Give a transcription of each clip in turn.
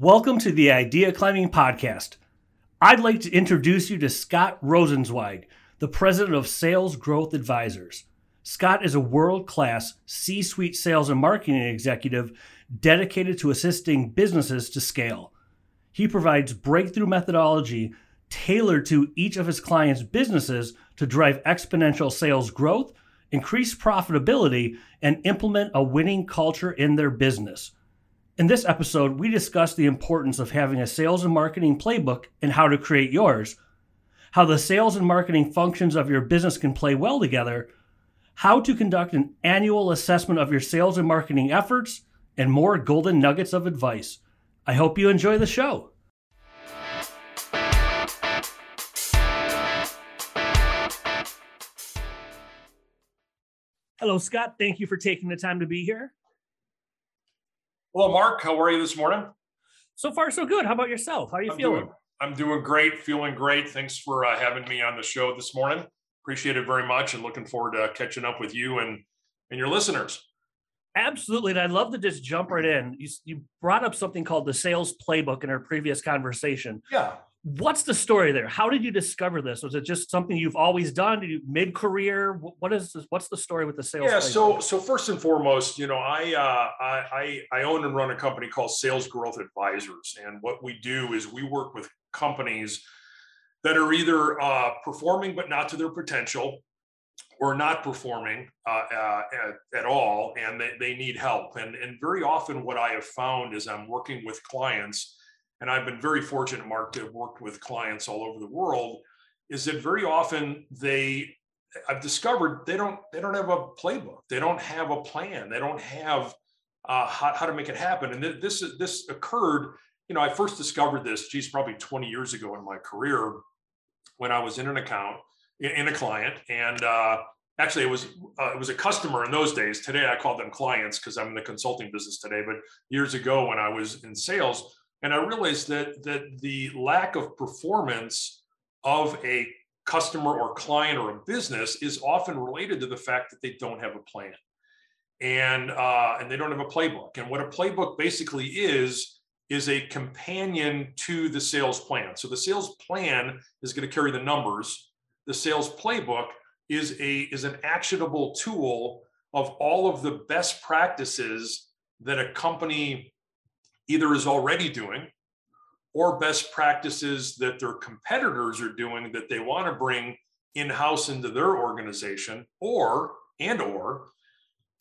Welcome to the Idea Climbing Podcast. I'd like to introduce you to Scott Rosenzweig, the president of Sales Growth Advisors. Scott is a world class C suite sales and marketing executive dedicated to assisting businesses to scale. He provides breakthrough methodology tailored to each of his clients' businesses to drive exponential sales growth, increase profitability, and implement a winning culture in their business. In this episode, we discuss the importance of having a sales and marketing playbook and how to create yours, how the sales and marketing functions of your business can play well together, how to conduct an annual assessment of your sales and marketing efforts, and more golden nuggets of advice. I hope you enjoy the show. Hello, Scott. Thank you for taking the time to be here. Hello, Mark. How are you this morning? So far, so good. How about yourself? How are you I'm feeling? Doing, I'm doing great, feeling great. Thanks for uh, having me on the show this morning. Appreciate it very much, and looking forward to catching up with you and and your listeners. Absolutely. And I'd love to just jump right in. You, you brought up something called the sales playbook in our previous conversation. Yeah. What's the story there? How did you discover this? Was it just something you've always done? Did you mid career? What is this? What's the story with the sales? Yeah. So so first and foremost, you know, I, uh, I I I own and run a company called Sales Growth Advisors, and what we do is we work with companies that are either uh, performing but not to their potential, or not performing uh, uh, at, at all, and they, they need help. And and very often, what I have found is I'm working with clients and I've been very fortunate, Mark, to have worked with clients all over the world, is that very often they I've discovered they don't they don't have a playbook, they don't have a plan, they don't have uh, how, how to make it happen. And this is this occurred, you know, I first discovered this, geez, probably 20 years ago in my career when I was in an account in, in a client, and uh, actually it was uh, it was a customer in those days. Today I call them clients because I'm in the consulting business today, but years ago when I was in sales and I realized that that the lack of performance of a customer or client or a business is often related to the fact that they don't have a plan and uh, and they don't have a playbook. And what a playbook basically is is a companion to the sales plan. So the sales plan is going to carry the numbers. The sales playbook is a is an actionable tool of all of the best practices that a company either is already doing or best practices that their competitors are doing that they want to bring in-house into their organization or and or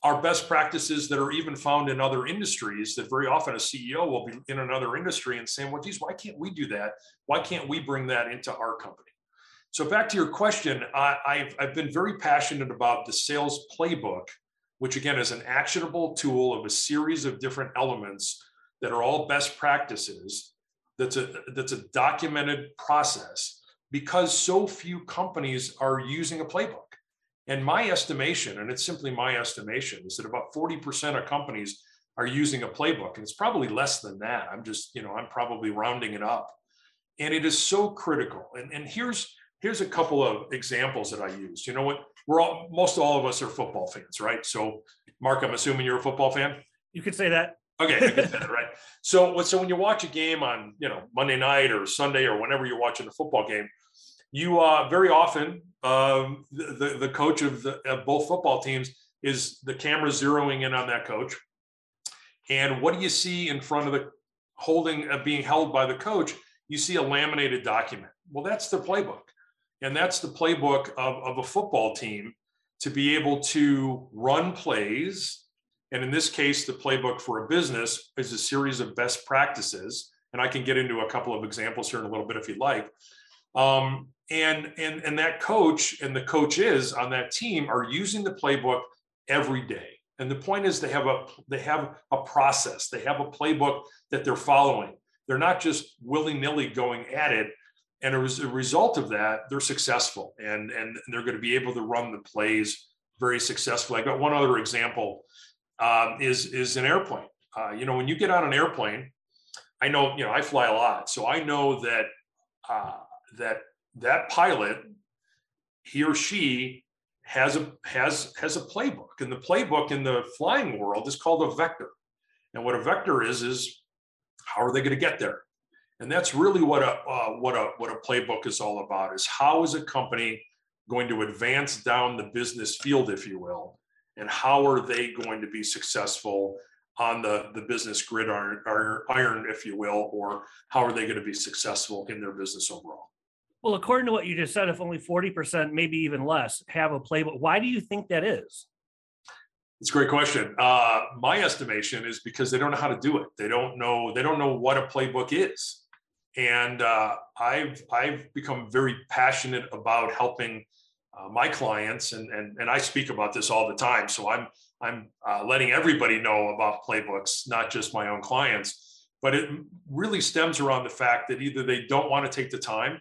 are best practices that are even found in other industries that very often a CEO will be in another industry and saying, well, geez, why can't we do that? Why can't we bring that into our company? So back to your question, I, have I've been very passionate about the sales playbook, which again is an actionable tool of a series of different elements that are all best practices that's a that's a documented process because so few companies are using a playbook. And my estimation and it's simply my estimation is that about 40% of companies are using a playbook and it's probably less than that. I'm just you know i'm probably rounding it up. And it is so critical. And, and here's here's a couple of examples that i used. You know what? We're all most all of us are football fans right? So mark i'm assuming you're a football fan? You could say that Okay, that, right. So, so when you watch a game on, you know, Monday night or Sunday or whenever you're watching a football game, you uh, very often um, the, the, the coach of, the, of both football teams is the camera zeroing in on that coach, and what do you see in front of the holding uh, being held by the coach? You see a laminated document. Well, that's the playbook, and that's the playbook of, of a football team to be able to run plays and in this case, the playbook for a business is a series of best practices. And I can get into a couple of examples here in a little bit if you'd like. Um, and, and, and that coach and the coaches on that team are using the playbook every day. And the point is they have a they have a process, they have a playbook that they're following. They're not just willy-nilly going at it. And as a result of that, they're successful and, and they're going to be able to run the plays very successfully. I got one other example um, is is an airplane. Uh, you know, when you get on an airplane, I know you know I fly a lot, so I know that uh, that that pilot, he or she has a has has a playbook, and the playbook in the flying world is called a vector. And what a vector is is how are they going to get there? And that's really what a uh, what a what a playbook is all about. Is how is a company going to advance down the business field, if you will, and how are they going to be successful on the the business grid iron, iron, if you will, or how are they going to be successful in their business overall? Well, according to what you just said, if only 40%, maybe even less, have a playbook, why do you think that is? It's a great question. Uh, my estimation is because they don't know how to do it. They don't know. They don't know what a playbook is, and uh, I've I've become very passionate about helping uh, my clients, and and and I speak about this all the time. So I'm I'm uh, letting everybody know about playbooks, not just my own clients. But it really stems around the fact that either they don't want to take the time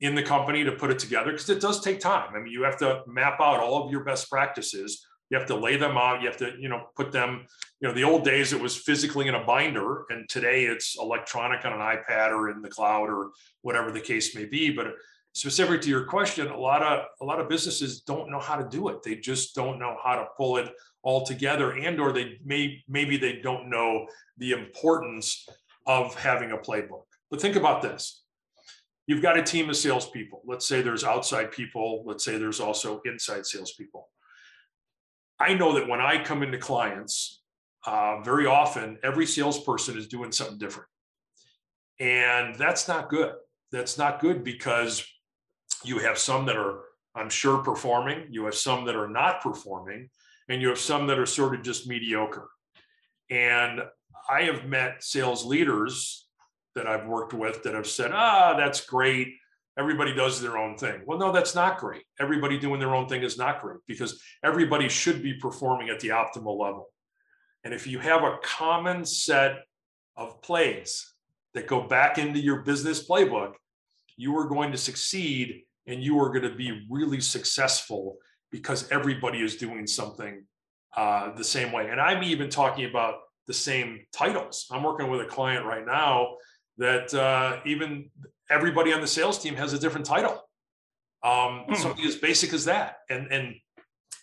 in the company to put it together because it does take time. I mean, you have to map out all of your best practices. You have to lay them out. You have to, you know, put them, you know, the old days it was physically in a binder and today it's electronic on an iPad or in the cloud or whatever the case may be. But specific to your question, a lot of a lot of businesses don't know how to do it. They just don't know how to pull it all together and or they may maybe they don't know the importance of having a playbook. But think about this you've got a team of salespeople. Let's say there's outside people. Let's say there's also inside salespeople. I know that when I come into clients, uh, very often every salesperson is doing something different. And that's not good. That's not good because you have some that are, I'm sure, performing, you have some that are not performing, and you have some that are sort of just mediocre. And I have met sales leaders that I've worked with that have said, ah, that's great. Everybody does their own thing. Well, no, that's not great. Everybody doing their own thing is not great because everybody should be performing at the optimal level. And if you have a common set of plays that go back into your business playbook, you are going to succeed and you are going to be really successful because everybody is doing something uh, the same way. And I'm even talking about the same titles. I'm working with a client right now that uh, even everybody on the sales team has a different title. Um, hmm. Something as basic as that. And and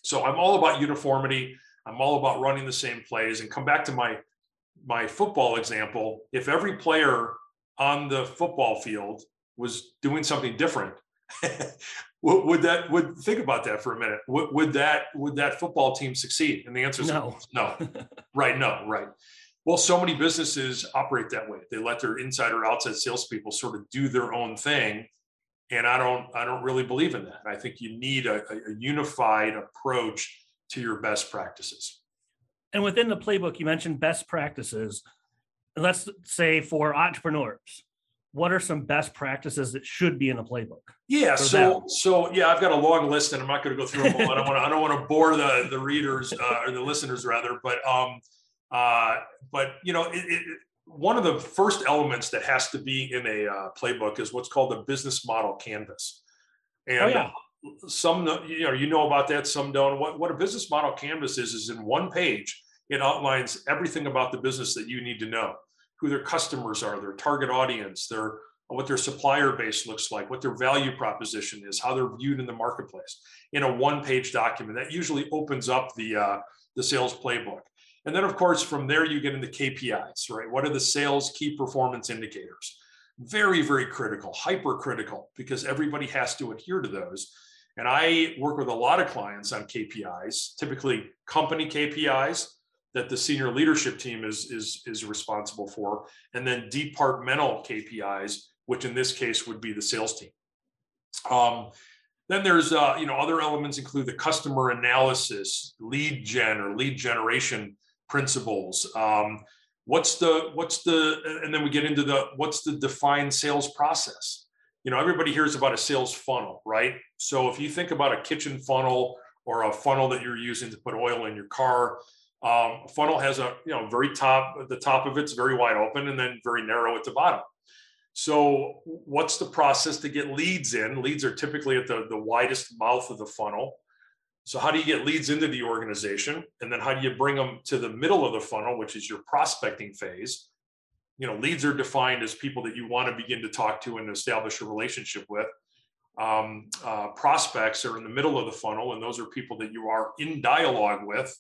so I'm all about uniformity. I'm all about running the same plays. And come back to my my football example. If every player on the football field was doing something different, would that would think about that for a minute? Would, would that would that football team succeed? And the answer is no. No. right. No. Right. Well, so many businesses operate that way. They let their inside or outside salespeople sort of do their own thing, and I don't. I don't really believe in that. I think you need a, a unified approach to your best practices. And within the playbook, you mentioned best practices. Let's say for entrepreneurs, what are some best practices that should be in the playbook? Yeah, so so yeah, I've got a long list, and I'm not going to go through them all. I don't want to. I don't want to bore the the readers uh, or the listeners rather, but um, uh, but you know, it, it, one of the first elements that has to be in a uh, playbook is what's called a business model canvas. And oh, yeah. some, you know, you know about that, some don't. What, what a business model canvas is, is in one page, it outlines everything about the business that you need to know who their customers are, their target audience, their what their supplier base looks like, what their value proposition is, how they're viewed in the marketplace in a one-page document. That usually opens up the uh, the sales playbook. And then, of course, from there, you get into KPIs, right? What are the sales key performance indicators? Very, very critical, hypercritical, because everybody has to adhere to those. And I work with a lot of clients on KPIs, typically company KPIs that the senior leadership team is, is, is responsible for, and then departmental KPIs, which in this case would be the sales team. Um, then there's uh, you know other elements include the customer analysis, lead gen or lead generation principles. Um, what's the what's the and then we get into the what's the defined sales process? You know everybody hears about a sales funnel right? So if you think about a kitchen funnel or a funnel that you're using to put oil in your car um, a funnel has a you know very top the top of it's very wide open and then very narrow at the bottom so what's the process to get leads in leads are typically at the, the widest mouth of the funnel so, how do you get leads into the organization? And then, how do you bring them to the middle of the funnel, which is your prospecting phase? You know, leads are defined as people that you want to begin to talk to and establish a relationship with. Um, uh, prospects are in the middle of the funnel, and those are people that you are in dialogue with.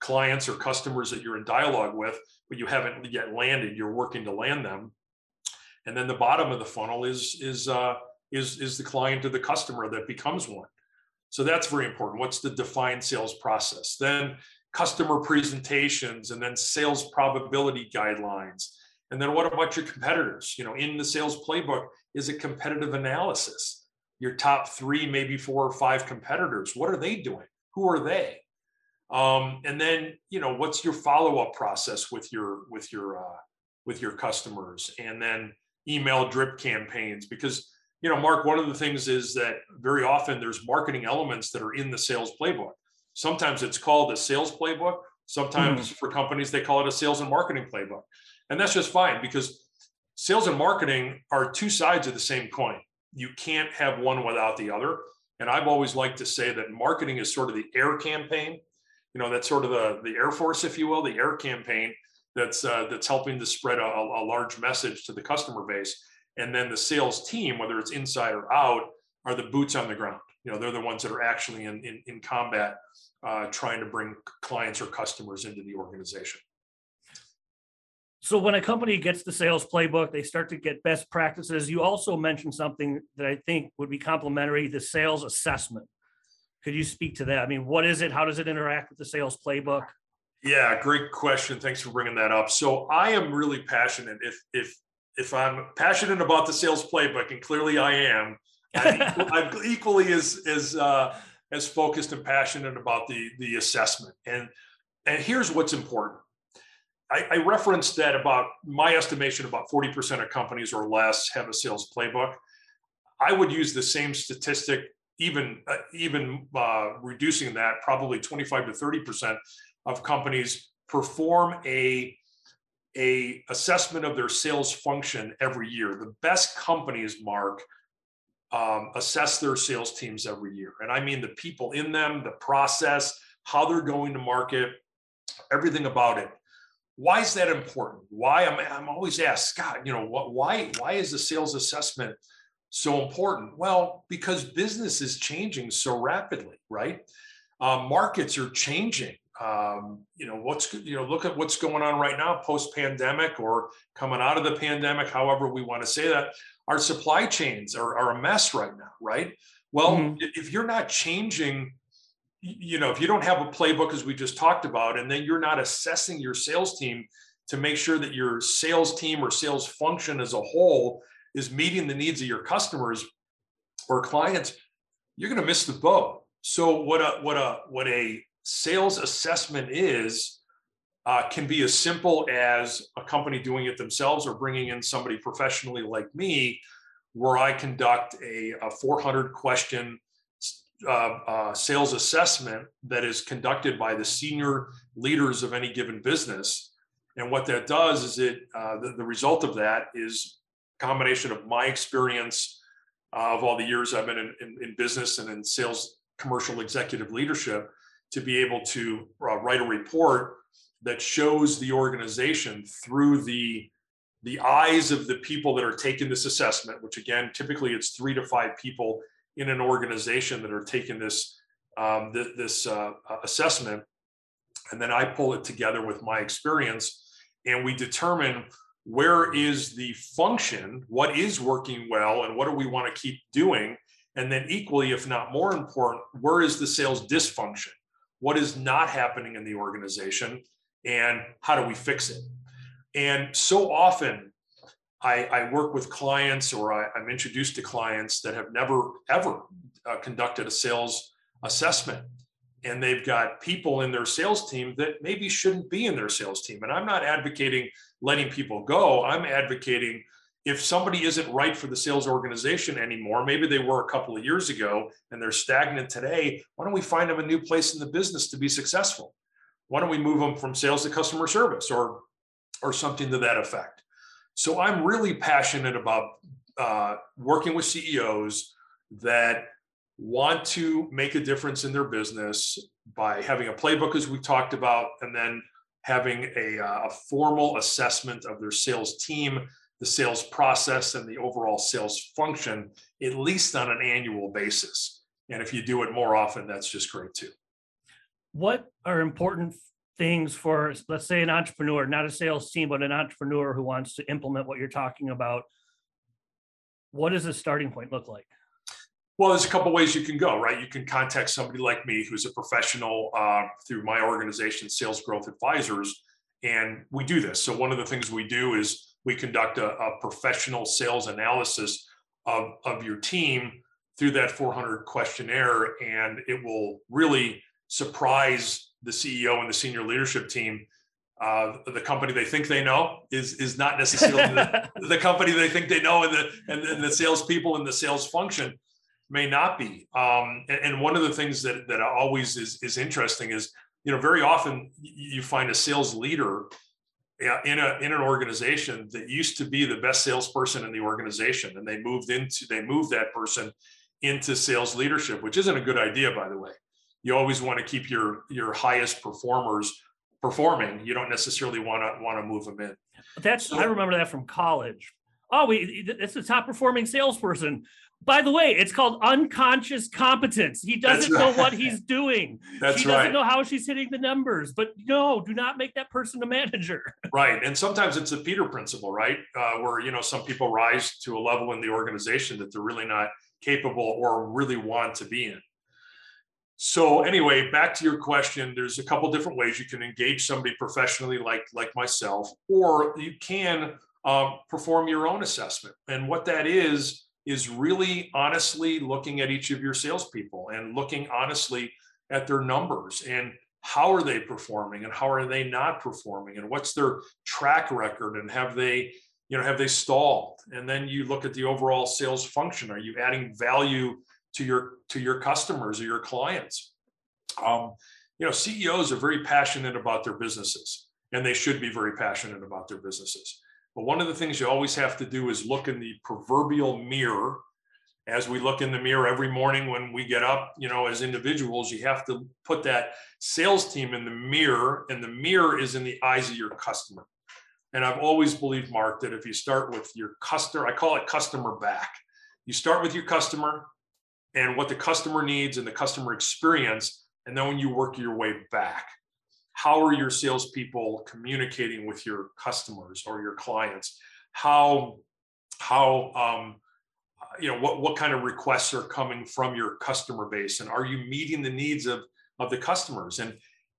Clients or customers that you're in dialogue with, but you haven't yet landed. You're working to land them. And then the bottom of the funnel is is uh, is is the client or the customer that becomes one. So that's very important. What's the defined sales process? Then customer presentations, and then sales probability guidelines. And then what about your competitors? You know, in the sales playbook is a competitive analysis. Your top three, maybe four or five competitors. What are they doing? Who are they? Um, and then you know what's your follow-up process with your with your uh, with your customers? And then email drip campaigns because you know mark one of the things is that very often there's marketing elements that are in the sales playbook. Sometimes it's called a sales playbook. Sometimes mm. for companies they call it a sales and marketing playbook. And that's just fine because sales and marketing are two sides of the same coin. You can't have one without the other. And i've always liked to say that marketing is sort of the air campaign you know that's sort of the the air force if you will the air campaign that's uh, that's helping to spread a, a large message to the customer base. And then the sales team whether it's inside or out are the boots on the ground. You know they're the ones that are actually in in, in combat uh, trying to bring clients or customers into the organization. So when a company gets the sales playbook they start to get best practices. You also mentioned something that i think would be complementary the sales assessment could you speak to that? I mean, what is it? How does it interact with the sales playbook? Yeah, great question. Thanks for bringing that up. So I am really passionate. If if if I'm passionate about the sales playbook, and clearly I am, I'm, I'm equally as as uh, as focused and passionate about the the assessment. And and here's what's important. I, I referenced that about my estimation, about 40% of companies or less have a sales playbook. I would use the same statistic even uh, even uh, reducing that, probably 25 to 30 percent of companies perform a a assessment of their sales function every year. The best companies, Mark, um, assess their sales teams every year, and I mean the people in them, the process, how they're going to market, everything about it. Why is that important? Why I'm, I'm always asked, Scott, you know, what, why why is the sales assessment so important? Well, because business is changing so rapidly, right? Um, markets are changing. Um, you know what's you know look at what's going on right now post pandemic or coming out of the pandemic however we want to say that our supply chains are, are a mess right now right well mm-hmm. if you're not changing you know if you don't have a playbook as we just talked about and then you're not assessing your sales team to make sure that your sales team or sales function as a whole is meeting the needs of your customers or clients, you're going to miss the boat. So what a what a what a sales assessment is uh, can be as simple as a company doing it themselves or bringing in somebody professionally like me, where I conduct a, a 400 question uh, uh, sales assessment that is conducted by the senior leaders of any given business. And what that does is it uh, the, the result of that is combination of my experience uh, of all the years I've been in, in, in, business and in sales commercial executive leadership to be able to uh, write a report that shows the organization through the the eyes of the people that are taking this assessment which again typically it's three to five people in an organization that are taking this um, th- this uh, assessment. And then i pull it together with my experience and we determine where is the function, what is working well, and what do we want to keep doing? And then, equally, if not more important, where is the sales dysfunction? What is not happening in the organization? And how do we fix it? And so often, I, I work with clients or I, am introduced to clients that have never, ever uh, conducted a sales assessment and they've got people in their sales team that maybe shouldn't be in their sales team. And I'm not advocating letting people go. I'm advocating if somebody isn't right for the sales organization anymore, maybe they were a couple of years ago and they're stagnant today, why don't we find them a new place in the business to be successful? Why don't we move them from sales to customer service or or something to that effect? So I'm really passionate about uh, working with CEOs that want to make a difference in their business by having a playbook, as we talked about, and then having a, uh, a formal assessment of their sales team, the sales process, and the overall sales function, at least on an annual basis. And if you do it more often, that's just great too. What are important things for, let's say, an entrepreneur, not a sales team, but an entrepreneur who wants to implement what you're talking about? What does a starting point look like? Well, there's a couple ways you can go, right? You can contact somebody like me who's a professional uh, through my organization, Sales Growth Advisors, and we do this. So, one of the things we do is we conduct a, a professional sales analysis of, of your team through that 400 questionnaire, and it will really surprise the CEO and the senior leadership team. Uh, the company they think they know is is not necessarily the, the, company they think they know, and the and, and the salespeople and the sales function may not be. Um, and, and, one of the things that that always is is interesting is you know very often you find a sales leader in a in an organization that used to be the best salesperson in the organization, and they moved into they moved that person into sales leadership, which isn't a good idea, by the way. You always want to keep your your highest performers performing. You don't necessarily want to want to move them in. That's so, I remember that from college. Oh, we it's the top performing salesperson. By the way, it's called unconscious competence. He doesn't know what he's doing. That's she doesn't right. know how she's hitting the numbers. But no, do not make that person a manager. Right, and sometimes it's a Peter principle, right? Uh, where you know some people rise to a level in the organization that they're really not capable or really want to be in. So anyway, back to your question, there's a couple different ways you can engage somebody professionally, like like myself, or you can um, perform your own assessment. And what that is is really honestly looking at each of your salespeople and looking honestly at their numbers and how are they performing and how are they not performing and what's their track record and have they you know have they stalled? And then you look at the overall sales function. Are you adding value to your to your customers or your clients? Um, you know ceos are very passionate about their businesses and they should be very passionate about their businesses but one of the things you always have to do is look in the proverbial mirror. As we look in the mirror every morning when we get up, you know, as individuals, you have to put that sales team in the mirror, and the mirror is in the eyes of your customer. And I've always believed, Mark, that if you start with your customer, I call it customer back. You start with your customer and what the customer needs and the customer experience. And then when you work your way back, how are your salespeople communicating with your customers or your clients? How how um, you know what what kind of requests are coming from your customer base, and are you meeting the needs of of the customers? And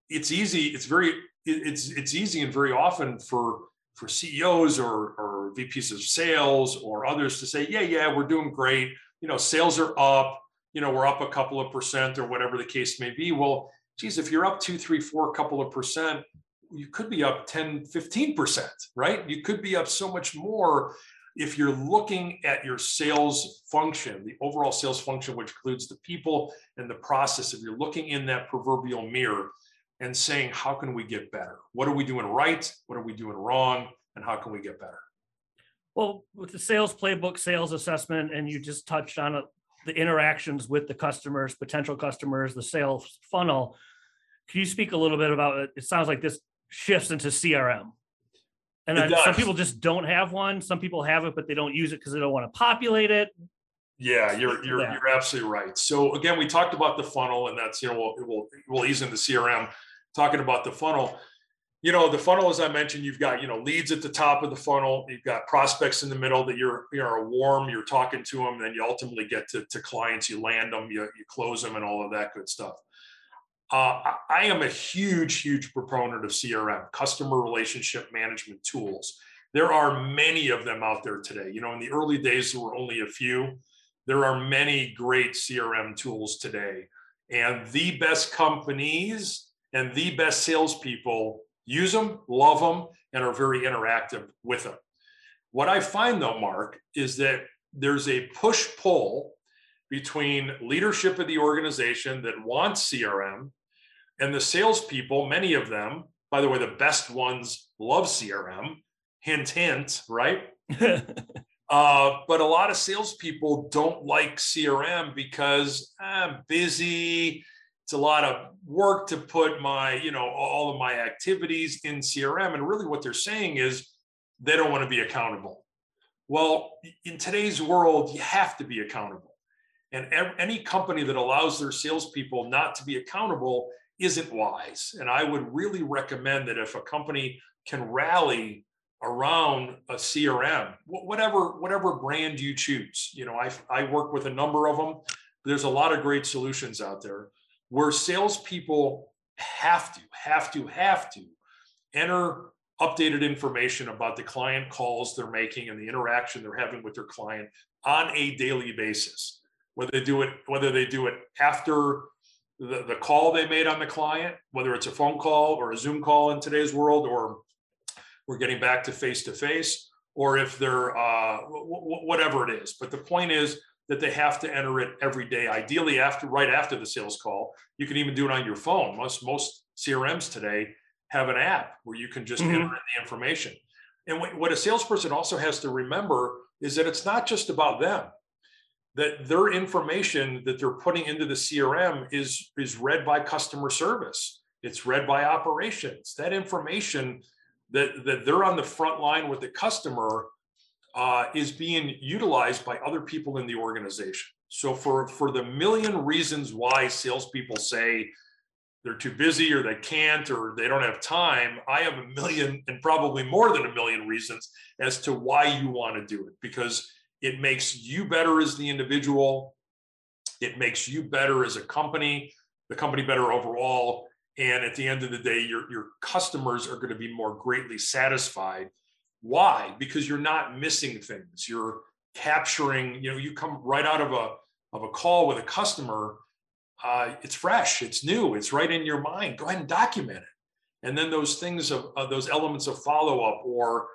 it's easy. It's very it's it's easy and very often for for CEOs or or VPs of sales or others to say, yeah, yeah, we're doing great. You know, sales are up. You know, we're up a couple of percent or whatever the case may be. Well, geez, if you're up two, three, four, a couple of percent, you could be up 10, 15%, right? You could be up so much more if you're looking at your sales function, the overall sales function, which includes the people and the process, if you're looking in that proverbial mirror and saying, how can we get better? What are we doing right? What are we doing wrong? And how can we get better? Well, with the sales playbook, sales assessment, and you just touched on it, the interactions with the customers, potential customers, the sales funnel. Can you speak a little bit about it? It sounds like this shifts into CRM. And some people just don't have one. Some people have it, but they don't use it because they don't want to populate it. Yeah, you're you're you're absolutely right. So again, we talked about the funnel, and that's you know we'll we'll, we'll ease into CRM. Talking about the funnel, you know the funnel as i mentioned you've got you know leads at the top of the funnel you've got prospects in the middle that you're you're warm you're talking to them then you ultimately get to, to clients you land them you, you close them and all of that good stuff uh, I am a huge, huge proponent of CRM, customer relationship management tools. There are many of them out there today. You know, in the early days, there were only a few. There are many great CRM tools today. And the best companies and the best salespeople use them, love them, and are very interactive with them. What I find though, Mark, is that there's a push pull between leadership of the organization that wants CRM and the salespeople, many of them, by the way, the best ones love CRM. Hint, hint, right? uh, but a lot of salespeople don't like CRM because I'm busy it's a lot of work to put my you know all of my activities in crm and really what they're saying is they don't want to be accountable well in today's world you have to be accountable and any company that allows their salespeople not to be accountable isn't wise. And I would really recommend that if a company can rally around a CRM, whatever whatever brand you choose. You know, I I work with a number of them. There's a lot of great solutions out there where salespeople have to have to have to enter updated information about the client calls they're making and the interaction they're having with their client on a daily basis. Whether they do it whether they do it after the, the call they made on the client, whether it's a phone call or a Zoom call in today's world, or we're getting back to face to face, or if they're uh, w- whatever it is. But the point is that they have to enter it every day. Ideally, after right after the sales call, you can even do it on your phone. Most most CRMs today have an app where you can just mm-hmm. enter in the information. And what, what a salesperson also has to remember is that it's not just about them that their information that they're putting into the crm is is read by customer service it's read by operations that information that, that they're on the front line with the customer uh, is being utilized by other people in the organization. So for for the million reasons why salespeople say they're too busy or they can't or they don't have time, I have a million and probably more than a million reasons as to why you want to do it because it makes you better as the individual. It makes you better as a company, the company better overall, and at the end of the day your, your customers are going to be more greatly satisfied why? Because you're not missing things. You're capturing you know you come right out of a of a call with a customer uh, it's fresh it's new it's right in your mind. Go ahead and document it. And then those things of those elements of follow-up or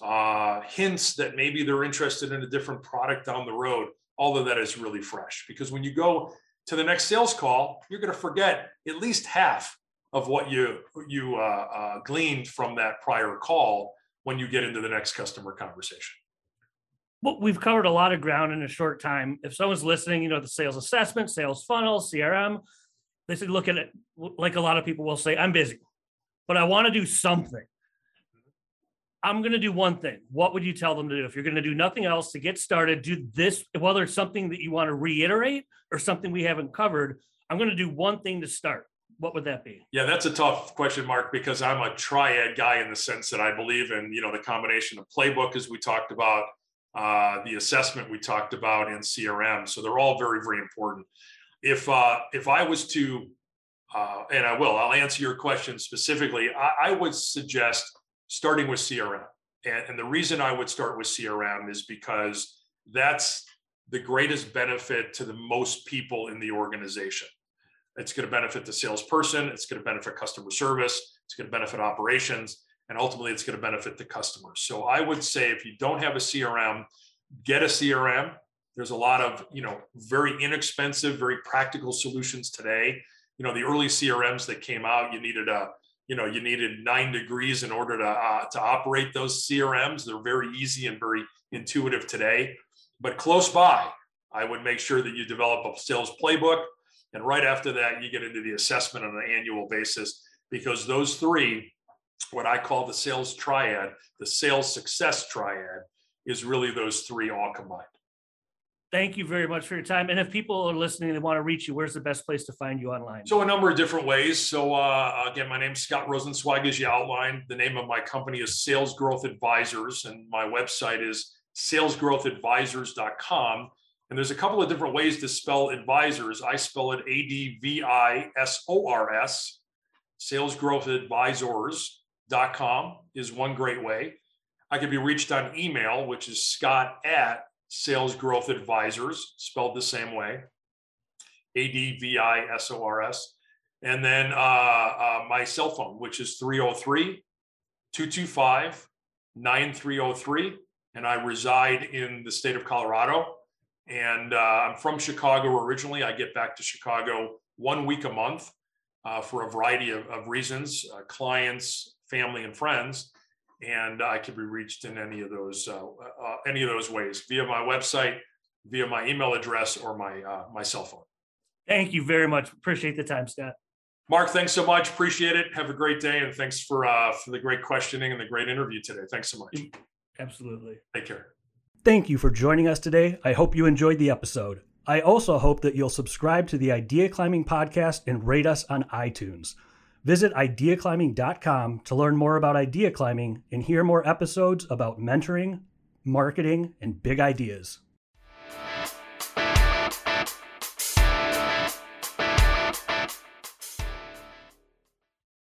uh, hints that maybe they're interested in a different product down the road all of that is really fresh. Because when you go to the next sales call you're going to forget at least half of what you you uh, uh, gleaned from that prior call when you get into the next customer conversation. Well, we've covered a lot of ground in a short time. If someone's listening, you know the sales assessment, sales funnel, CRM, they should look at it like a lot of people will say, "I'm busy, but I want to do something." I'm going to do one thing. What would you tell them to do? If you're going to do nothing else to get started, do this, whether it's something that you want to reiterate or something we haven't covered. I'm going to do one thing to start what would that be? Yeah, that's a tough question, Mark, because I'm a triad guy in the sense that I believe in, you know, the combination of playbook as we talked about, uh, the assessment we talked about, and CRM. So they're all very, very important. If uh, if I was to, uh, and I will, I'll answer your question specifically. I, I would suggest starting with CRM, and, and the reason I would start with CRM is because that's the greatest benefit to the most people in the organization. It's going to benefit the salesperson. It's going to benefit customer service. It's going to benefit operations. And ultimately, it's going to benefit the customer. So I would say if you don't have a CRM, get a CRM. There's a lot of, you know, very inexpensive, very practical solutions today. You know, the early CRMs that came out, you needed a, you know, you needed nine degrees in order to uh, to operate those CRMs. They're very easy and very intuitive today. But close by, I would make sure that you develop a sales playbook and right after that, you get into the assessment on an annual basis because those three, what I call the sales triad, the sales success triad, is really those three all combined. Thank you very much for your time. And if people are listening and they want to reach you, where's the best place to find you online? So a number of different ways. So uh, again, my name is Scott Rosenzweig, as you outlined. The name of my company is Sales Growth Advisors, and my website is salesgrowthadvisors.com. And there's a couple of different ways to spell advisors. I spell it A D V I S O R S. Salesgrowthadvisors.com is one great way. I can be reached on email, which is scott at salesgrowthadvisors, spelled the same way. A D V I S O R S. And then uh, uh, my cell phone, which is 303 225 9303. And I reside in the state of Colorado. And uh, I'm from Chicago originally. I get back to Chicago one week a month uh, for a variety of, of reasons, uh, clients, family, and friends. And I can be reached in any of those uh, uh, any of those ways via my website, via my email address, or my uh, my cell phone. Thank you very much. Appreciate the time, Scott. Mark, thanks so much. Appreciate it. Have a great day, and thanks for for the great questioning and the great interview today. Thanks so much. Absolutely. Take care. Thank you for joining us today. I hope you enjoyed the episode. I also hope that you'll subscribe to the Idea Climbing podcast and rate us on iTunes. Visit ideaclimbing.com to learn more about idea climbing and hear more episodes about mentoring, marketing, and big ideas.